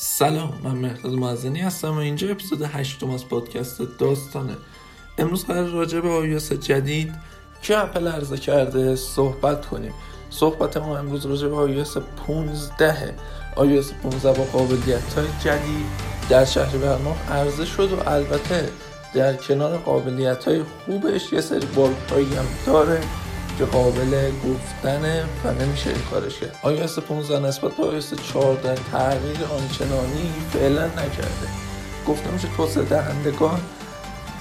سلام من مهداد معزنی هستم و اینجا اپیزود هشتم از پادکست داستانه. امروز قرار راجع به آیوس جدید که اپل عرضه کرده صحبت کنیم. صحبت ما امروز راجع به آیوس 15 آیوس 15 با قابلیت های جدید در شهر برنامه عرضه شد و البته در کنار قابلیت های خوبش یه سری باگ هم داره. که قابل گفتنه و نمیشه این کارش کرد. iOS 15 نسبت به iOS 14 تغییر آنچنانی فعلا نکرده. گفته میشه توسعه دهندگان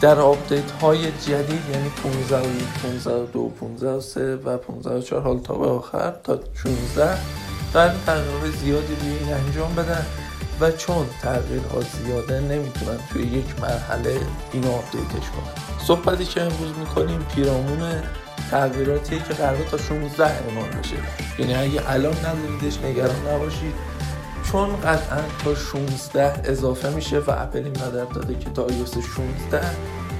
در آپدیت های جدید یعنی 15 و 15 2 15 و 3 و 15 و 4 حال تا به آخر تا 16 در تغییر زیادی روی این انجام بدن و چون تغییرها زیاده نمی‌تونن توی یک مرحله اینو آپدیتش کنن. صحبتی که امروز می‌کنیم پیرامون تغییراتی که قرار تا 16 اعمال بشه. یعنی اگه الان نداریدش نگران نباشید. چون قطعا تا 16 اضافه میشه و اپل این وعده داده که تا iOS 16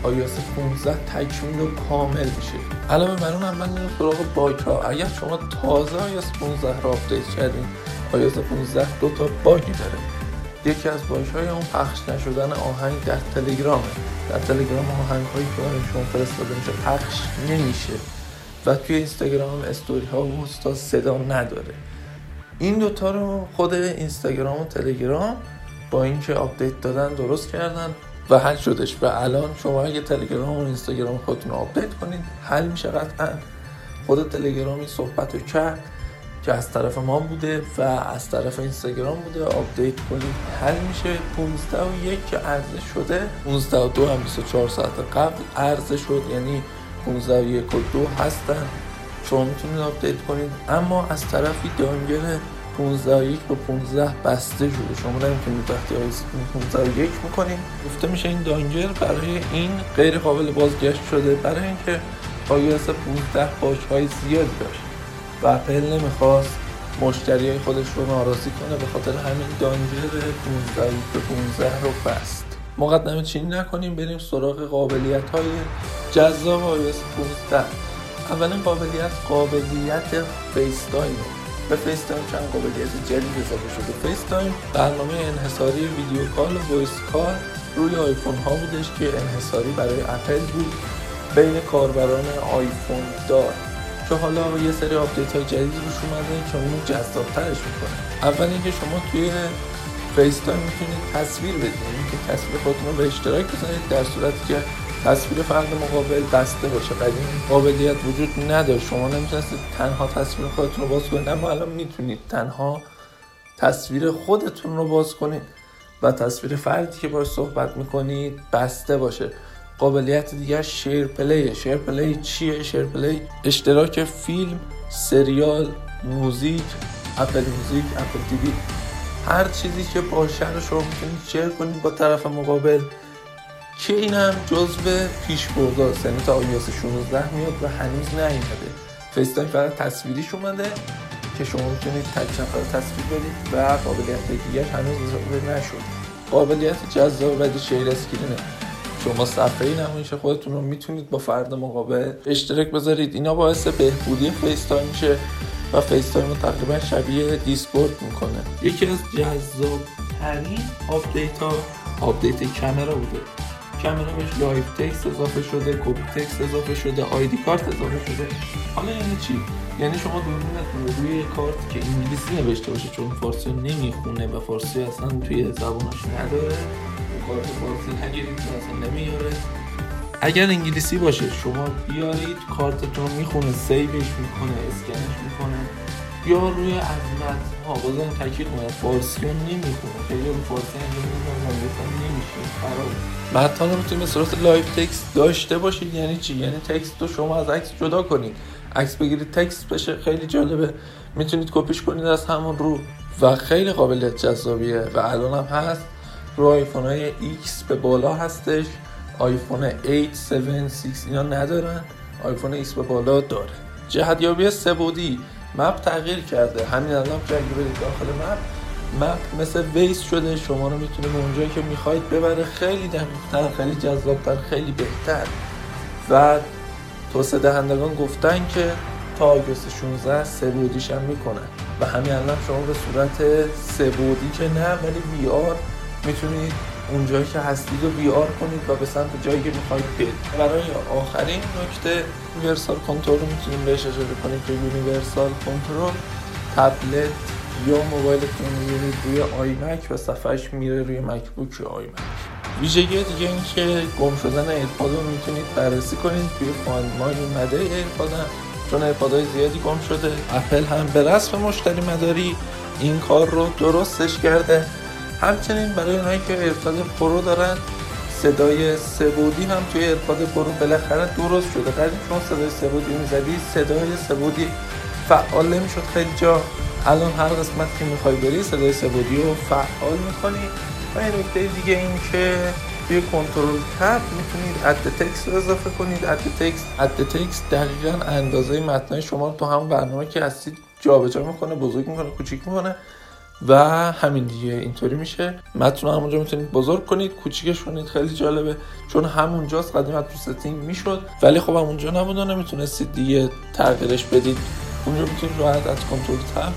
iOS 15 تکمیل و کامل میشه. علاوه بر اون هم من سراغ باگ ها. اگر شما تازه iOS 15 را آپدیت کردین iOS 15 دو تا باگی داره. یکی از باگ های اون پخش نشدن آهنگ در تلگرامه. در تلگرام آهنگ هایی که شما فرستاده میشه پخش نمیشه. و توی اینستاگرام استوری ها و صدا نداره. این دوتا رو خود اینستاگرام و تلگرام با اینکه آپدیت دادن درست کردن و حل شدش. و الان شما اگه تلگرام و اینستاگرام خودتون آپدیت کنید حل میشه قطعا. خود تلگرام این صحبت رو کرد که از طرف ما بوده و از طرف اینستاگرام بوده. آپدیت کنید حل میشه. 15 و یک که عرضه شده. 15 و دو هم 24 ساعت قبل عرضه شد. یعنی 15 و یک و دو هستن. شما می‌تونید آپدیت کنید. اما از طرفی downgrade 15 و یک به 15 بسته شده. شما نمی‌تونید وقتی iOS 15 و یک می‌کنید. گفته میشه این downgrade برای این غیر قابل بازگشت شده. برای اینکه iOS 15 باگ های زیادی داشت. و اپل نمی‌خواست مشتری خودش رو ناراضی کنه. به خاطر همین downgrade 15 به 15 رو بست. مقدمه چینی نکنیم بریم سراغ قابلیت های جذاب iOS 15 اولین قابلیت قابلیت face به FaceTime چند قابلیت جدید اضافه شده؟ FaceTime برنامه انحصاری video call و voice call روی آیفون ها بودش که انحصاری برای اپل بود بین کاربران آیفون دار. که حالا یه سری آپدیت های جدید روش اومده که اونو جذابترش می‌کنه. اول اینکه شما توی FaceTime می‌تونید تصویر بدید. یعنی که تصویر خودتون رو به اشتراک بذارید در صورتی که تصویر فرد مقابل بسته باشه. قدیم قابلیت وجود نداشت شما نمی‌تونستید تنها تصویر خودتون رو باز کنید. اما الان می‌تونید تنها تصویر خودتون رو باز کنید و تصویر فردی که باش صحبت می‌کنید بسته باشه. قابلیت دیگر SharePlay. SharePlay چیه؟ SharePlay اشتراک فیلم سریال موزیک Apple Music Apple TV. هر چیزی که باشه رو شما می‌تونید share کنید با طرف مقابل. که این هم جزو پیش برداست یعنی تا iOS 16 میاد و هنوز نیومده. FaceTime فقط تصویریش اومده که شما می‌تونید تک نفر تصویر بدید و قابلیت دیگه هنوز اضافه نشد. قابلیت جذاب بعدی share screen ه شما صفحه نمایش خودتون رو می‌تونید با فرد مقابل اشتراک بذارید. اینا باعث بهبودی FaceTime میشه و FaceTime رو تقریبا شبیه Discord می‌کنه. یکی از جذاب ترین آپدیت ها آپدیت کامرا بوده. کامرا بهش Live Text اضافه شده copy text اضافه شده ID card اضافه شده. حالا یعنی چی؟ یعنی شما دوربینتون رو روی کارت که انگلیسی نوشته باشه چون فارسی نمی‌خونه و فارسی اصلا توی زبانش نداره کارت نگیرید نمیاره. اگر انگلیسی باشه شما بیارید کارتتون می‌خونه save ش می‌کنه اسکنش می‌کنه. یا روی عظمت ها بازم تاکید کنم فارسی رو نمی‌خونه. خیلی رو فارسی انجام میدن نمیشه. خراب. بعد رو می‌تونید صورت Live Text داشته باشید. یعنی چی؟ یعنی text رو شما از عکس جدا کنید. عکس بگیرید text بشه. خیلی جالبه. می‌تونید کپیش کنید از همون رو. و خیلی قابلیت جذابیه. و الان هم هست. رو آیفون های X به بالا هستش. آیفون 8, 7, 6 اینا ندارن. آیفون X به بالا داره. جهتیابی سبودی مپ تغییر کرده. همین الان که اگه برید داخل مپ مپ مثل ویس شده. شما رو می‌تونه به اونجایی که می‌خواید ببره. خیلی دقیقتر خیلی جذابتر خیلی بهتر. و توسعه دهندگان گفتن که تا آگوست 16 سه هم می‌کنن. و همین الان شما به صورت سه بودی که نه ولی وی آر می‌تونید اونجایی که هستید رو وی آر کنید و به سمت جایی که می‌خواید برید برای آخرین نکته Universal Control رو می‌تونیم بهش اشاره کنیم که Universal Control تبلت یا موبایلتون می‌بینید روی iMac و صفحش میره روی MacBook یا iMac. ویژگی دیگه این که گم شدن AirPod رو می‌تونید بررسی کنید. توی Find My اومده AirPod چون AirPod های زیادی گم شده. اپل هم به رسم مشتری مداری این کار رو درستش کرده. همچنین برای اونایی که AirPod Pro دارن صدای سه بعدی هم توی AirPod Pro بالاخره درست شده. قدیم شما صدای سه بعدی می‌زدی صدای سه بعدی فعال نمی‌شد خیلی جا. الان هر قسمت که می‌خوای بری صدای سه بعدی رو فعال می‌کنی. و این نکته دیگه این که توی control tab می‌تونید اد تکس رو اضافه کنید. add text add text دقیقا اندازه متنای شما رو تو همون برنامه که هستید جابجا می‌کنه بزرگ می‌کنه کوچیک می‌کنه. و همین دیگه اینطوری میشه. متن همونجا می‌تونید بزرگ کنید کوچیکش کنید خیلی جالبه. چون همونجاست قدیم تو setting می‌شد. ولی خب همونجا نبود و نمی‌تونستید دیگه تغییرش بدید. اونجا می‌تونید راحت از control tab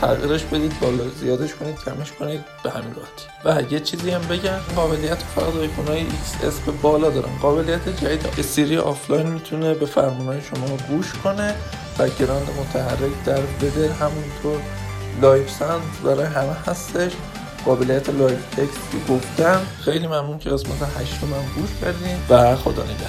تغییرش بدید بالا زیادش کنید کمش کنید به همین راحتی. و یه چیزی هم بگم قابلیت فقط آیفون های XS به بالا دارن. قابلیت جدید که Siri آفلاین می‌تونه به فرمان شما گوش کنه بکگراند متحرک در بده همونطور لایف ساند برای همه هستش. قابلیت لایف تکست گفتم. خیلی ممنون که قسمت 8 رو من گوش کردین. و خدا نگهدار.